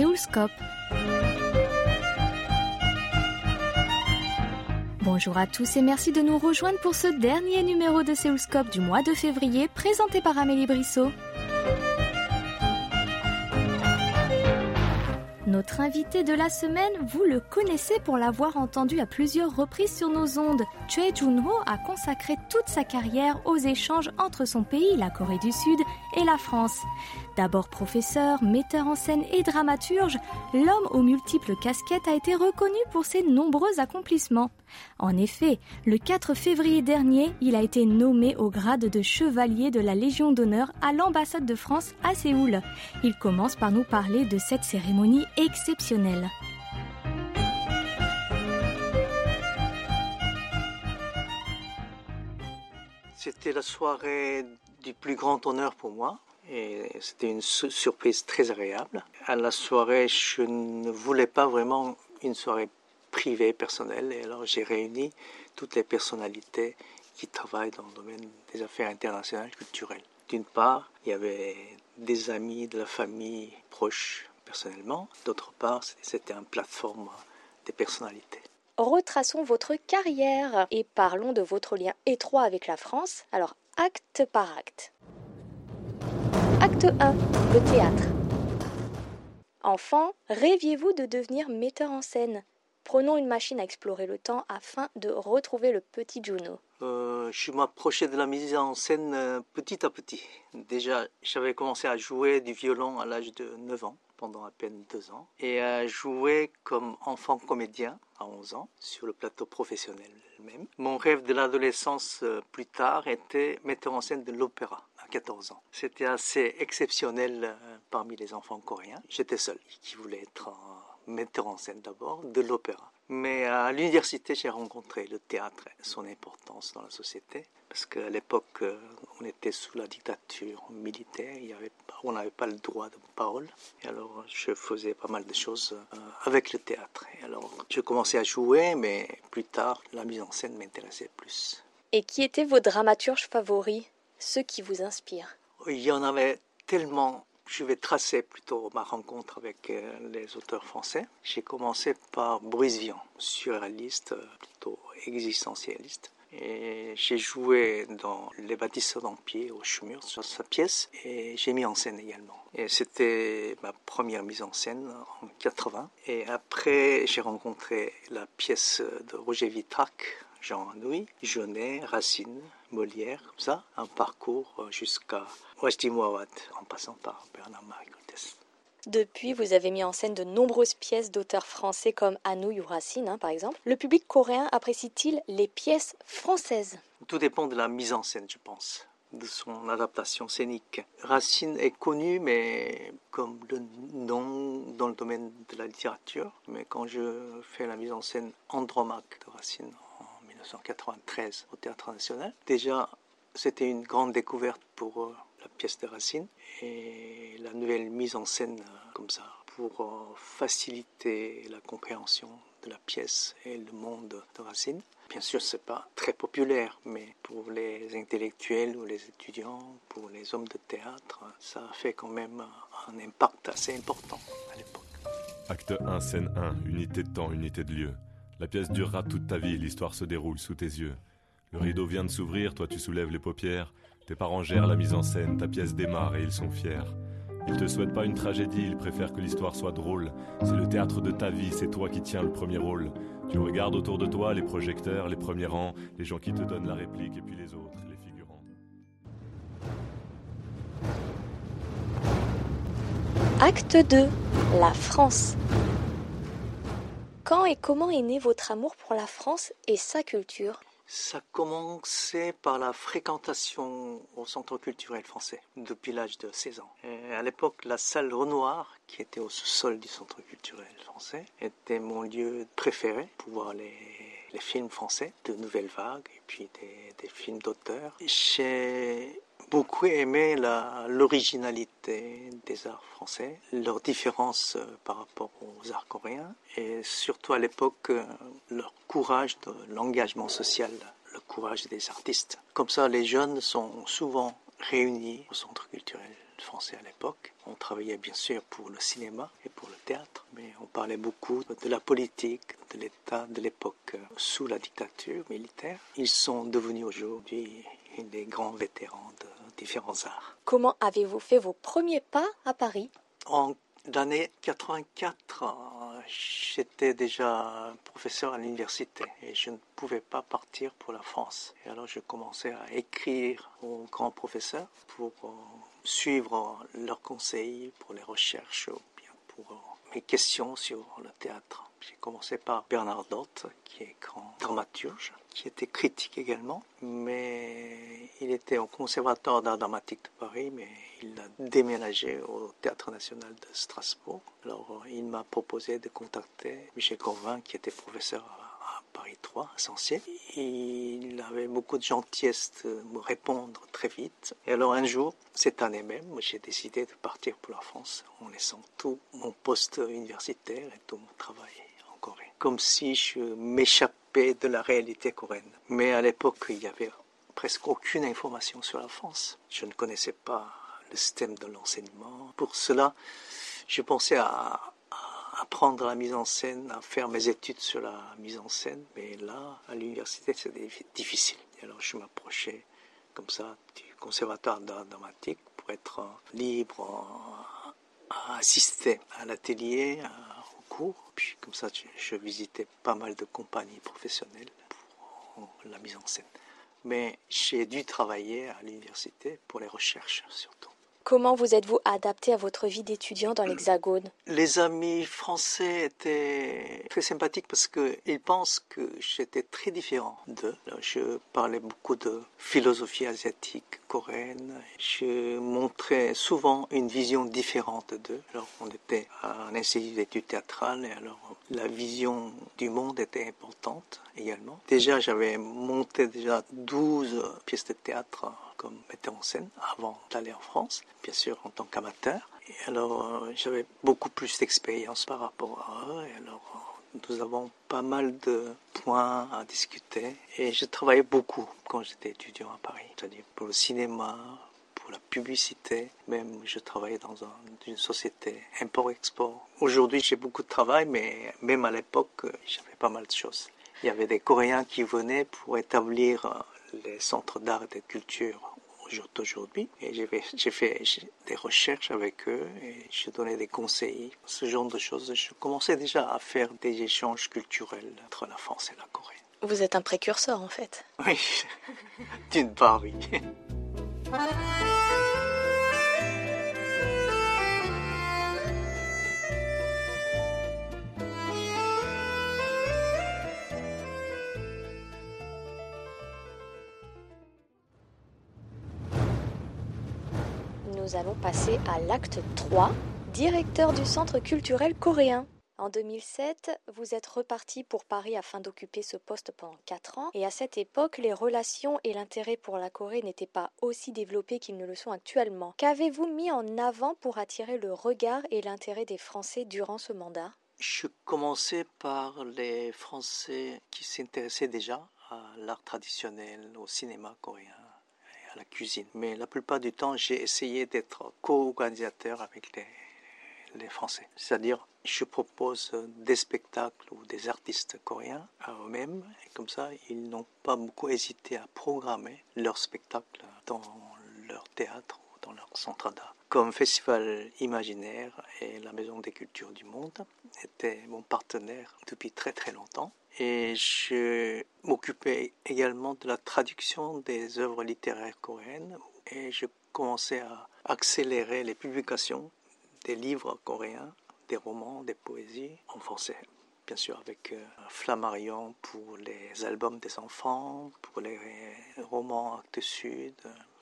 Séoulscope. Bonjour à tous et merci de nous rejoindre pour ce dernier numéro de Séoulscope du mois de février présenté par Amélie Brissot. Notre invité de la semaine, vous le connaissez pour l'avoir entendu à plusieurs reprises sur nos ondes. Choi Jun-ho a consacré toute sa carrière aux échanges entre son pays, la Corée du Sud, et la France. D'abord professeur, metteur en scène et dramaturge, l'homme aux multiples casquettes a été reconnu pour ses nombreux accomplissements. En effet, le 4 février dernier, il a été nommé au grade de chevalier de la Légion d'honneur à l'ambassade de France à Séoul. Il commence par nous parler de cette cérémonie exceptionnelle. C'était la soirée du plus grand honneur pour moi et c'était une surprise très agréable. À la soirée, je ne voulais pas vraiment une soirée privée, personnelle, et alors j'ai réuni toutes les personnalités qui travaillent dans le domaine des affaires internationales culturelles. D'une part, il y avait des amis de la famille proches personnellement, d'autre part, c'était une plateforme des personnalités retraçons votre carrière et parlons de votre lien étroit avec la France. Alors, acte par acte. Acte 1. Le théâtre. Enfant, rêviez-vous de devenir metteur en scène? Prenons une machine à explorer le temps afin de retrouver le petit Juno. Euh, je m'approchais de la mise en scène euh, petit à petit. Déjà, j'avais commencé à jouer du violon à l'âge de 9 ans, pendant à peine 2 ans, et à jouer comme enfant comédien à 11 ans, sur le plateau professionnel même. Mon rêve de l'adolescence euh, plus tard était metteur en scène de l'opéra. 14 ans. C'était assez exceptionnel euh, parmi les enfants coréens. J'étais seul qui voulait être metteur en scène d'abord de l'opéra. Mais à l'université, j'ai rencontré le théâtre son importance dans la société. Parce qu'à l'époque, euh, on était sous la dictature militaire, il y avait, on n'avait pas le droit de parole. Et alors, je faisais pas mal de choses euh, avec le théâtre. Et alors, je commençais à jouer, mais plus tard, la mise en scène m'intéressait plus. Et qui étaient vos dramaturges favoris ceux qui vous inspirent? Il y en avait tellement. Je vais tracer plutôt ma rencontre avec euh, les auteurs français. J'ai commencé par Bruce Vian, surréaliste, plutôt existentialiste. Et j'ai joué dans Les bâtisseurs d'Empire au Schmur sur sa pièce et j'ai mis en scène également. C'était ma première mise en scène en 80. Et après, j'ai rencontré la pièce de Roger Vitrac, Jean Anouilh, Jeunet, Racine, Molière, comme ça, un parcours euh, jusqu'à Wajdi Mouawad, en passant par Bernard-Marie Depuis, vous avez mis en scène de nombreuses pièces d'auteurs français comme Anouilh ou Racine, hein, par exemple. Le public coréen apprécie-t-il les pièces françaises? Tout dépend de la mise en scène, je pense de son adaptation scénique. Racine est connu, mais comme le nom dans le domaine de la littérature. Mais quand je fais la mise en scène Andromaque de Racine 1993 au Théâtre National. Déjà, c'était une grande découverte pour euh, la pièce de Racine et la nouvelle mise en scène euh, comme ça pour euh, faciliter la compréhension de la pièce et le monde de Racine. Bien sûr, c'est pas très populaire, mais pour les intellectuels ou les étudiants, pour les hommes de théâtre, ça a fait quand même un impact assez important à l'époque. Acte 1, scène 1, unité de temps, unité de lieu. La pièce durera toute ta vie, l'histoire se déroule sous tes yeux. Le rideau vient de s'ouvrir, toi tu soulèves les paupières. Tes parents gèrent la mise en scène, ta pièce démarre et ils sont fiers. Ils te souhaitent pas une tragédie, ils préfèrent que l'histoire soit drôle. C'est le théâtre de ta vie, c'est toi qui tiens le premier rôle. Tu regardes autour de toi les projecteurs, les premiers rangs, les gens qui te donnent la réplique et puis les autres, les figurants. Acte 2. La France. Quand et comment est né votre amour pour la France et sa culture? Ça a commencé par la fréquentation au Centre culturel français depuis l'âge de 16 ans. à l'époque, la salle Renoir, qui était au sous-sol du Centre culturel français, était mon lieu préféré pour voir les, films français de nouvelles vagues et puis des, films d'auteurs. Beaucoup aimé l'originalité des arts français, leurs différences euh, par rapport aux arts coréens et surtout à l'époque euh, leur courage de l'engagement social, le courage des artistes. Comme ça, les jeunes sont souvent réunis au centre culturel français à l'époque. On travaillait bien sûr pour le cinéma et pour le théâtre, mais on parlait beaucoup de la politique, de l'État de l'époque sous la dictature militaire. Ils sont devenus aujourd'hui des grands vétérans de différents arts. Comment avez-vous fait vos premiers pas à Paris? En l'année 84, j'étais déjà professeur à l'université et je ne pouvais pas partir pour la France. Et alors je commençais à écrire aux grands professeurs pour euh, suivre leurs conseils pour les recherches ou bien pour euh, mes questions sur le théâtre. J'ai commencé par Bernard Dott, qui est grand dramaturge, qui était critique également, mais il était au Conservatoire d'art dramatique de Paris, mais il a déménagé au Théâtre national de Strasbourg. Alors il m'a proposé de contacter Michel Corvin, qui était professeur à Paris 3, à Sancier. Il avait beaucoup de gentillesse de me répondre très vite. Et alors un jour, cette année même, j'ai décidé de partir pour la France en laissant tout mon poste universitaire et tout mon travail comme si je m'échappais de la réalité coréenne. Mais à l'époque, il n'y avait presque aucune information sur la France. Je ne connaissais pas le système de l'enseignement. Pour cela, je pensais à, apprendre la mise en scène, à faire mes études sur la mise en scène. Mais là, à l'université, c'était difficile. alors, je m'approchais comme ça du conservatoire d'art dramatique pour être libre à assister à l'atelier, puis comme ça, je, visitais pas mal de compagnies professionnelles pour la mise en scène. Mais j'ai dû travailler à l'université pour les recherches surtout. Comment vous êtes-vous adapté à votre vie d'étudiant dans l'Hexagone? Les amis français étaient très sympathiques parce qu'ils pensent que j'étais très différent d'eux. Je parlais beaucoup de philosophie asiatique, coréenne. Je montrais souvent une vision différente d'eux. Alors, on était à un institut d'études théâtrales et alors la vision du monde était importante également. Déjà, j'avais monté déjà 12 pièces de théâtre comme metteur en scène avant d'aller en France, bien sûr en tant qu'amateur. Et alors euh, j'avais beaucoup plus d'expérience par rapport à eux. Et alors euh, nous avons pas mal de points à discuter. Et je travaillais beaucoup quand j'étais étudiant à Paris, c'est-à-dire pour le cinéma, pour la publicité. Même je travaillais dans une société import-export. Aujourd'hui j'ai beaucoup de travail, mais même à l'époque j'avais pas mal de choses. Il y avait des Coréens qui venaient pour établir euh, les centres d'art et de culture d'aujourd'hui. Et j'ai fait des recherches avec eux et je donnais des conseils, ce genre de choses. Je commençais déjà à faire des échanges culturels entre la France et la Corée. Vous êtes un précurseur en fait. Oui, d'une part oui. nous allons passer à l'acte 3, directeur du Centre culturel coréen. En 2007, vous êtes reparti pour Paris afin d'occuper ce poste pendant 4 ans, et à cette époque, les relations et l'intérêt pour la Corée n'étaient pas aussi développés qu'ils ne le sont actuellement. Qu'avez-vous mis en avant pour attirer le regard et l'intérêt des Français durant ce mandat? Je commençais par les Français qui s'intéressaient déjà à l'art traditionnel, au cinéma coréen à la cuisine. Mais la plupart du temps, j'ai essayé d'être co-organisateur avec les, les Français. C'est-à-dire, je propose des spectacles ou des artistes coréens à eux-mêmes. Et comme ça, ils n'ont pas beaucoup hésité à programmer leurs spectacles dans leur théâtre ou dans leur centre d'art. Comme Festival Imaginaire et la Maison des Cultures du Monde étaient mon partenaire depuis très très longtemps et je m'occupais également de la traduction des œuvres littéraires coréennes et je commençais à accélérer les publications des livres coréens, des romans, des poésies en français. Bien sûr, avec euh, Flammarion pour les albums des enfants, pour les romans Actes Sud,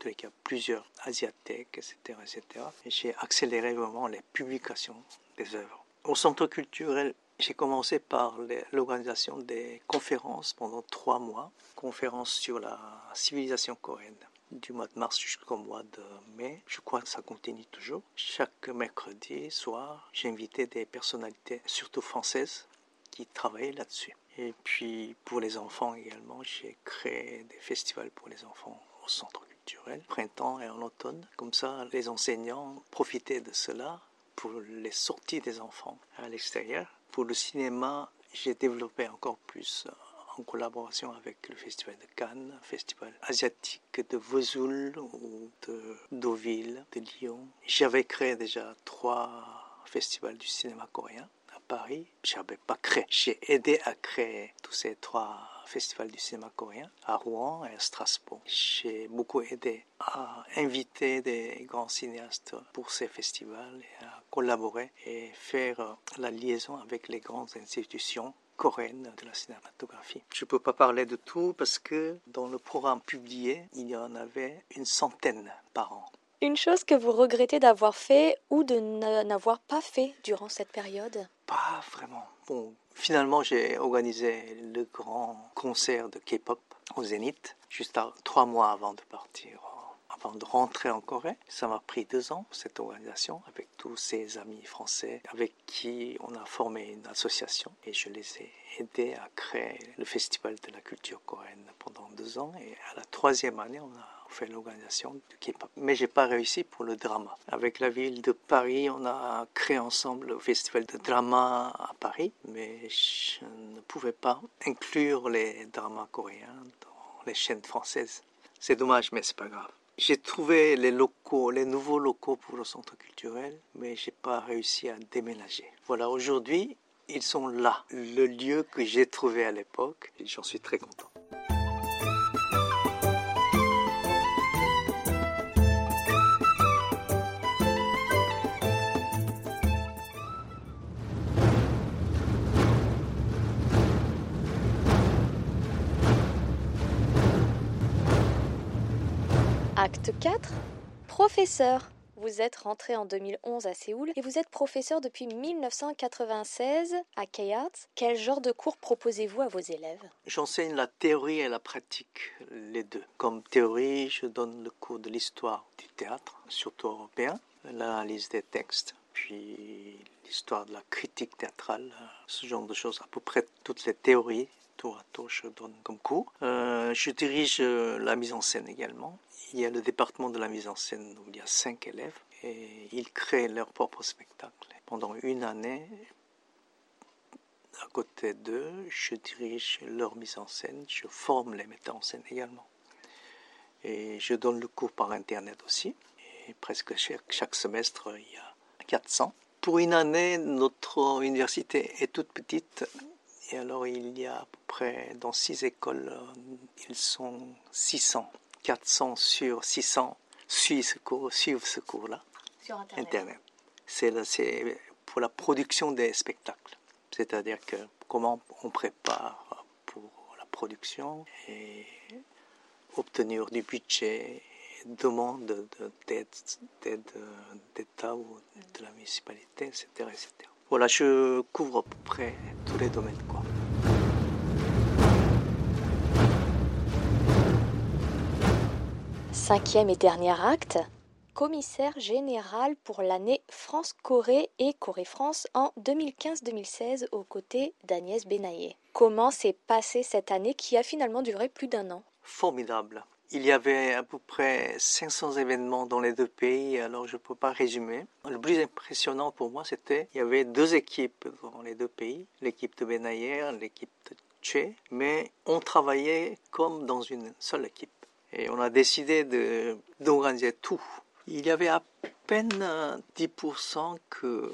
il y a plusieurs asiatiques, etc. etc. Et j'ai accéléré vraiment les publications des œuvres. Au centre culturel j'ai commencé par l'organisation des conférences pendant trois mois, conférences sur la civilisation coréenne du mois de mars jusqu'au mois de mai. Je crois que ça continue toujours. Chaque mercredi soir, j'invitais des personnalités, surtout françaises, qui travaillaient là-dessus. Et puis pour les enfants également, j'ai créé des festivals pour les enfants au centre culturel, printemps et en automne. Comme ça, les enseignants profitaient de cela pour les sorties des enfants à l'extérieur. Pour le cinéma, j'ai développé encore plus en collaboration avec le Festival de Cannes, le Festival asiatique de Vesoul ou de Deauville, de Lyon. J'avais créé déjà trois festivals du cinéma coréen à Paris. J'avais pas créé, j'ai aidé à créer tous ces trois festivals du cinéma coréen à Rouen et à Strasbourg. J'ai beaucoup aidé à inviter des grands cinéastes pour ces festivals collaborer et faire la liaison avec les grandes institutions coréenne de la cinématographie. Je ne peux pas parler de tout parce que dans le programme publié, il y en avait une centaine par an. Une chose que vous regrettez d'avoir fait ou de n'avoir pas fait durant cette période? Pas vraiment. Bon, finalement, j'ai organisé le grand concert de K-pop au Zénith, juste trois mois avant de partir avant de rentrer en Corée. Ça m'a pris deux ans, cette organisation, avec tous ces amis français avec qui on a formé une association et je les ai aidés à créer le Festival de la culture coréenne pendant deux ans. Et à la troisième année, on a fait l'organisation du K-pop. Mais j'ai pas réussi pour le drama. Avec la ville de Paris, on a créé ensemble le festival de drama à Paris, mais je ne pouvais pas inclure les dramas coréens dans les chaînes françaises. C'est dommage, mais c'est pas grave. J'ai trouvé les locaux, les nouveaux locaux pour le centre culturel, mais j'ai pas réussi à déménager. Voilà, aujourd'hui, ils sont là. Le lieu que j'ai trouvé à l'époque, et j'en suis très content. Acte 4 Professeur. Vous êtes rentré en 2011 à Séoul et vous êtes professeur depuis 1996 à K-Arts. Quel genre de cours proposez-vous à vos élèves? J'enseigne la théorie et la pratique, les deux. Comme théorie, je donne le cours de l'histoire du théâtre, surtout européen, l'analyse des textes, puis l'histoire de la critique théâtrale, ce genre de choses, à peu près toutes les théories tour à tour, je donne comme cours. Euh, je dirige euh, la mise en scène également. Il y a le département de la mise en scène où il y a cinq élèves et ils créent leur propre spectacle. Pendant une année, à côté d'eux, je dirige leur mise en scène, je forme les metteurs en scène également. Et je donne le cours par Internet aussi. Et presque chaque, chaque semestre, il y a 400. Pour une année, notre université est toute petite. Et alors, il y a à peu près, dans six écoles, ils sont 600. 400 sur 600 suivent ce cours, suivent ce cours-là. Sur Internet. C'est pour la production des spectacles. C'est-à-dire que comment on prépare pour la production et obtenir du budget, demande d'aide d'État ou de la municipalité, etc., etc. Voilà, je couvre à peu près tous les domaines. Quoi. Cinquième et dernier acte, commissaire général pour l'année France-Corée et Corée-France en 2015-2016 aux côtés d'Agnès Benaillé. Comment s'est passée cette année qui a finalement duré plus d'un an? Formidable. Il y avait à peu près 500 événements dans les deux pays, alors je ne peux pas résumer. Le plus impressionnant pour moi, c'était qu'il y avait deux équipes dans les deux pays, l'équipe de Benayer, l'équipe de Che, mais on travaillait comme dans une seule équipe. Et on a décidé d'organiser tout. Il y avait à peine 10% que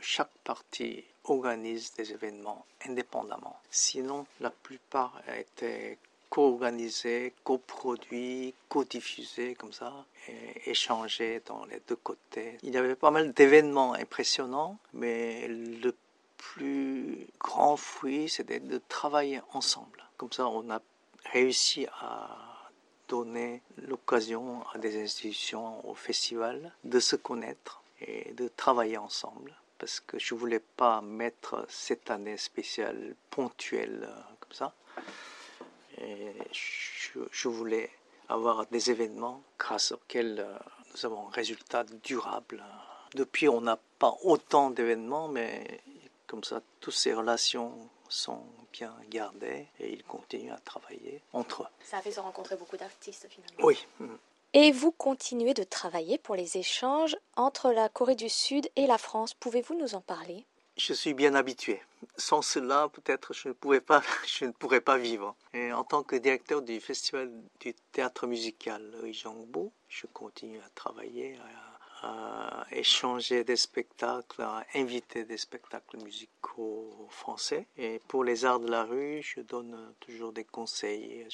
chaque partie organise des événements indépendamment. Sinon, la plupart étaient co-organisé, co-produit, co-diffusé comme ça, et échangé dans les deux côtés. Il y avait pas mal d'événements impressionnants, mais le plus grand fruit, c'était de travailler ensemble. Comme ça, on a réussi à donner l'occasion à des institutions, au festival, de se connaître et de travailler ensemble. Parce que je voulais pas mettre cette année spéciale ponctuelle comme ça. Et je, voulais avoir des événements grâce auxquels euh, nous avons un résultat durable. Depuis, on n'a pas autant d'événements, mais comme ça, toutes ces relations sont bien gardées et ils continuent à travailler entre eux. Ça a fait se rencontrer beaucoup d'artistes finalement. Oui. Et vous continuez de travailler pour les échanges entre la Corée du Sud et la France. Pouvez-vous nous en parler? Je suis bien habitué. Sans cela, peut-être je ne pourrais pas vivre. En tant que directeur du festival du théâtre musical Ijangbo, je continue à travailler, à, échanger des spectacles, à inviter des spectacles musicaux français. Et pour les arts de la rue, je donne toujours des conseils.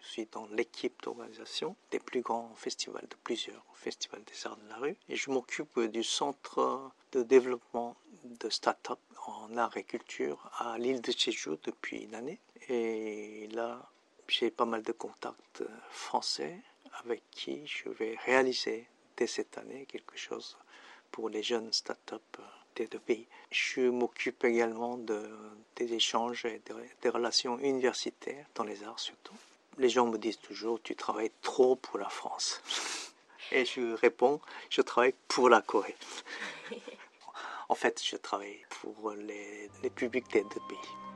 Suis dans l'équipe d'organisation des plus grands festivals, de plusieurs festivals des arts de la rue. Et je m'occupe du centre de développement de start-up en art et culture à l'île de Jeju depuis une année. Et là, j'ai pas mal de contacts français avec qui je vais réaliser dès cette année quelque chose pour les jeunes start-up des deux pays. Je m'occupe également de, des échanges et des relations universitaires dans les arts surtout. Les gens me disent toujours, tu travailles trop pour la France. Et je réponds, je travaille pour la Corée. En fait, je travaille pour les, les publics des deux pays.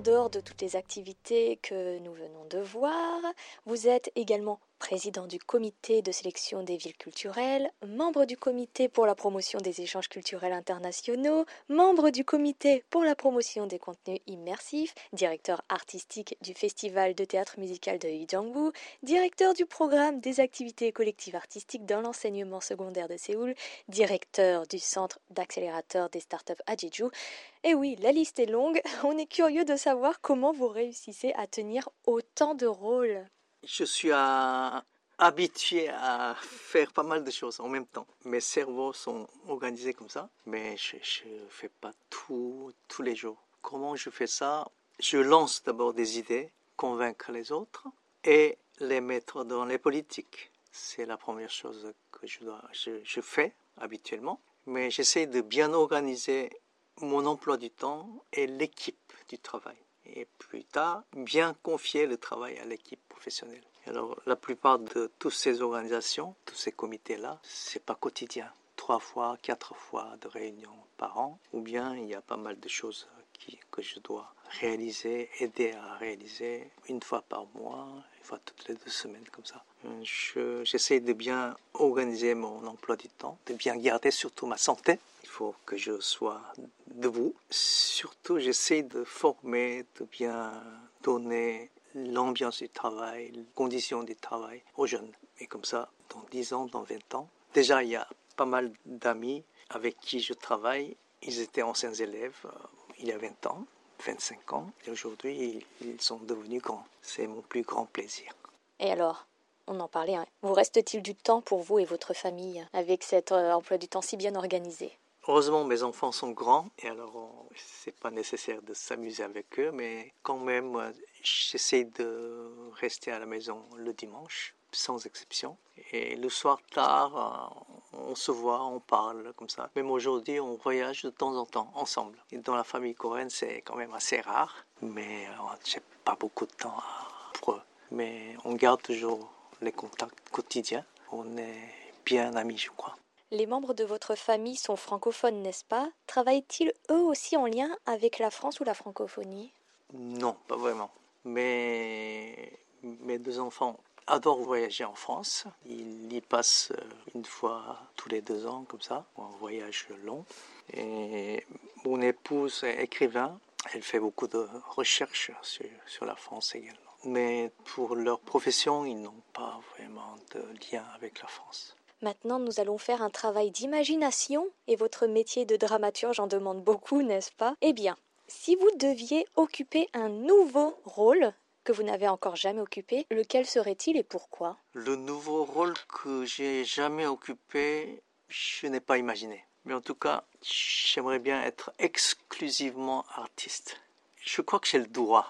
En dehors de toutes les activités que nous venons de voir, vous êtes également président du comité de sélection des villes culturelles, membre du comité pour la promotion des échanges culturels internationaux, membre du comité pour la promotion des contenus immersifs, directeur artistique du festival de théâtre musical de Ijangbu, directeur du programme des activités collectives artistiques dans l'enseignement secondaire de Séoul, directeur du centre d'accélérateur des startups à Jeju. Et oui, la liste est longue, on est curieux de savoir comment vous réussissez à tenir autant de rôles je suis habitué à faire pas mal de choses en même temps. Mes cerveaux sont organisés comme ça, mais je ne fais pas tout tous les jours. Comment je fais ça? Je lance d'abord des idées, convaincre les autres et les mettre dans les politiques. C'est la première chose que je fais habituellement. Mais j'essaie de bien organiser mon emploi du temps et l'équipe du travail et plus tard bien confier le travail à l'équipe professionnelle. Alors la plupart de toutes ces organisations, tous ces comités-là, c'est pas quotidien. Trois fois, quatre fois de réunions par an, ou bien il y a pas mal de choses qui, que je dois réaliser, aider à réaliser une fois par mois, une fois toutes les deux semaines comme ça. J'essaie de bien organiser mon emploi du temps, de bien garder surtout ma santé faut que je sois debout. Surtout, j'essaie de former, de bien donner l'ambiance du travail, les conditions du travail aux jeunes. Et comme ça, dans 10 ans, dans 20 ans, déjà, il y a pas mal d'amis avec qui je travaille. Ils étaient anciens élèves euh, il y a 20 ans, 25 ans, et aujourd'hui, ils sont devenus grands. C'est mon plus grand plaisir. Et alors on en parlait, hein. vous reste-t-il du temps pour vous et votre famille avec cet euh, emploi du temps si bien organisé? Heureusement, mes enfants sont grands et alors c'est pas nécessaire de s'amuser avec eux, mais quand même, j'essaie de rester à la maison le dimanche, sans exception. Et le soir tard, on se voit, on parle comme ça. Même aujourd'hui, on voyage de temps en temps ensemble. Et dans la famille coréenne, c'est quand même assez rare, mais euh, j'ai pas beaucoup de temps pour eux. Mais on garde toujours les contacts quotidiens. On est bien amis, je crois. Les membres de votre famille sont francophones, n'est-ce pas? Travaillent-ils eux aussi en lien avec la France ou la francophonie? Non, pas vraiment. Mais mes deux enfants adorent voyager en France. Ils y passent euh, une fois tous les deux ans, comme ça, un voyage long. Et mon épouse est écrivain. Elle fait beaucoup de recherches sur, sur la France également. Mais pour leur profession, ils n'ont pas vraiment de lien avec la France. Maintenant, nous allons faire un travail d'imagination, et votre métier de dramaturge en demande beaucoup, n'est-ce pas? Eh bien, si vous deviez occuper un nouveau rôle que vous n'avez encore jamais occupé, lequel serait-il et pourquoi? Le nouveau rôle que j'ai jamais occupé, je n'ai pas imaginé. Mais en tout cas, j'aimerais bien être exclusivement artiste. Je crois que j'ai le droit.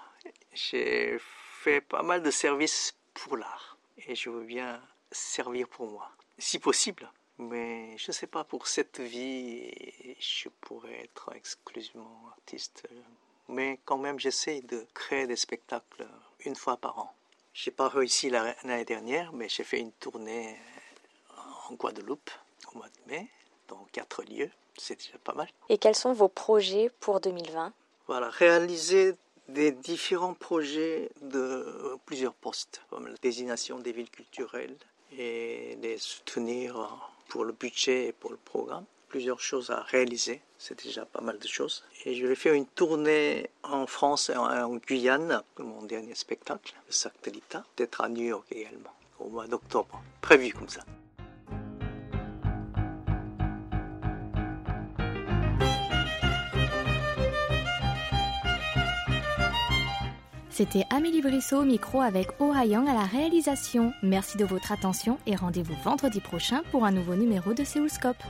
J'ai fait pas mal de services pour l'art et je veux bien servir pour moi si possible. Mais je ne sais pas, pour cette vie, je pourrais être exclusivement artiste. Mais quand même, j'essaie de créer des spectacles une fois par an. Je n'ai pas réussi l'année dernière, mais j'ai fait une tournée en Guadeloupe au mois de mai, dans quatre lieux. C'est déjà pas mal. Et quels sont vos projets pour 2020 Voilà, réaliser des différents projets de plusieurs postes, comme la désignation des villes culturelles et les soutenir pour le budget et pour le programme. Plusieurs choses à réaliser, c'est déjà pas mal de choses. Et je vais faire une tournée en France et en Guyane, mon dernier spectacle, le Sac de l'État, peut-être à New York également, au mois d'octobre, prévu comme ça. C'était Amélie Brissot au micro avec Oh Yang à la réalisation. Merci de votre attention et rendez-vous vendredi prochain pour un nouveau numéro de Séoulscope.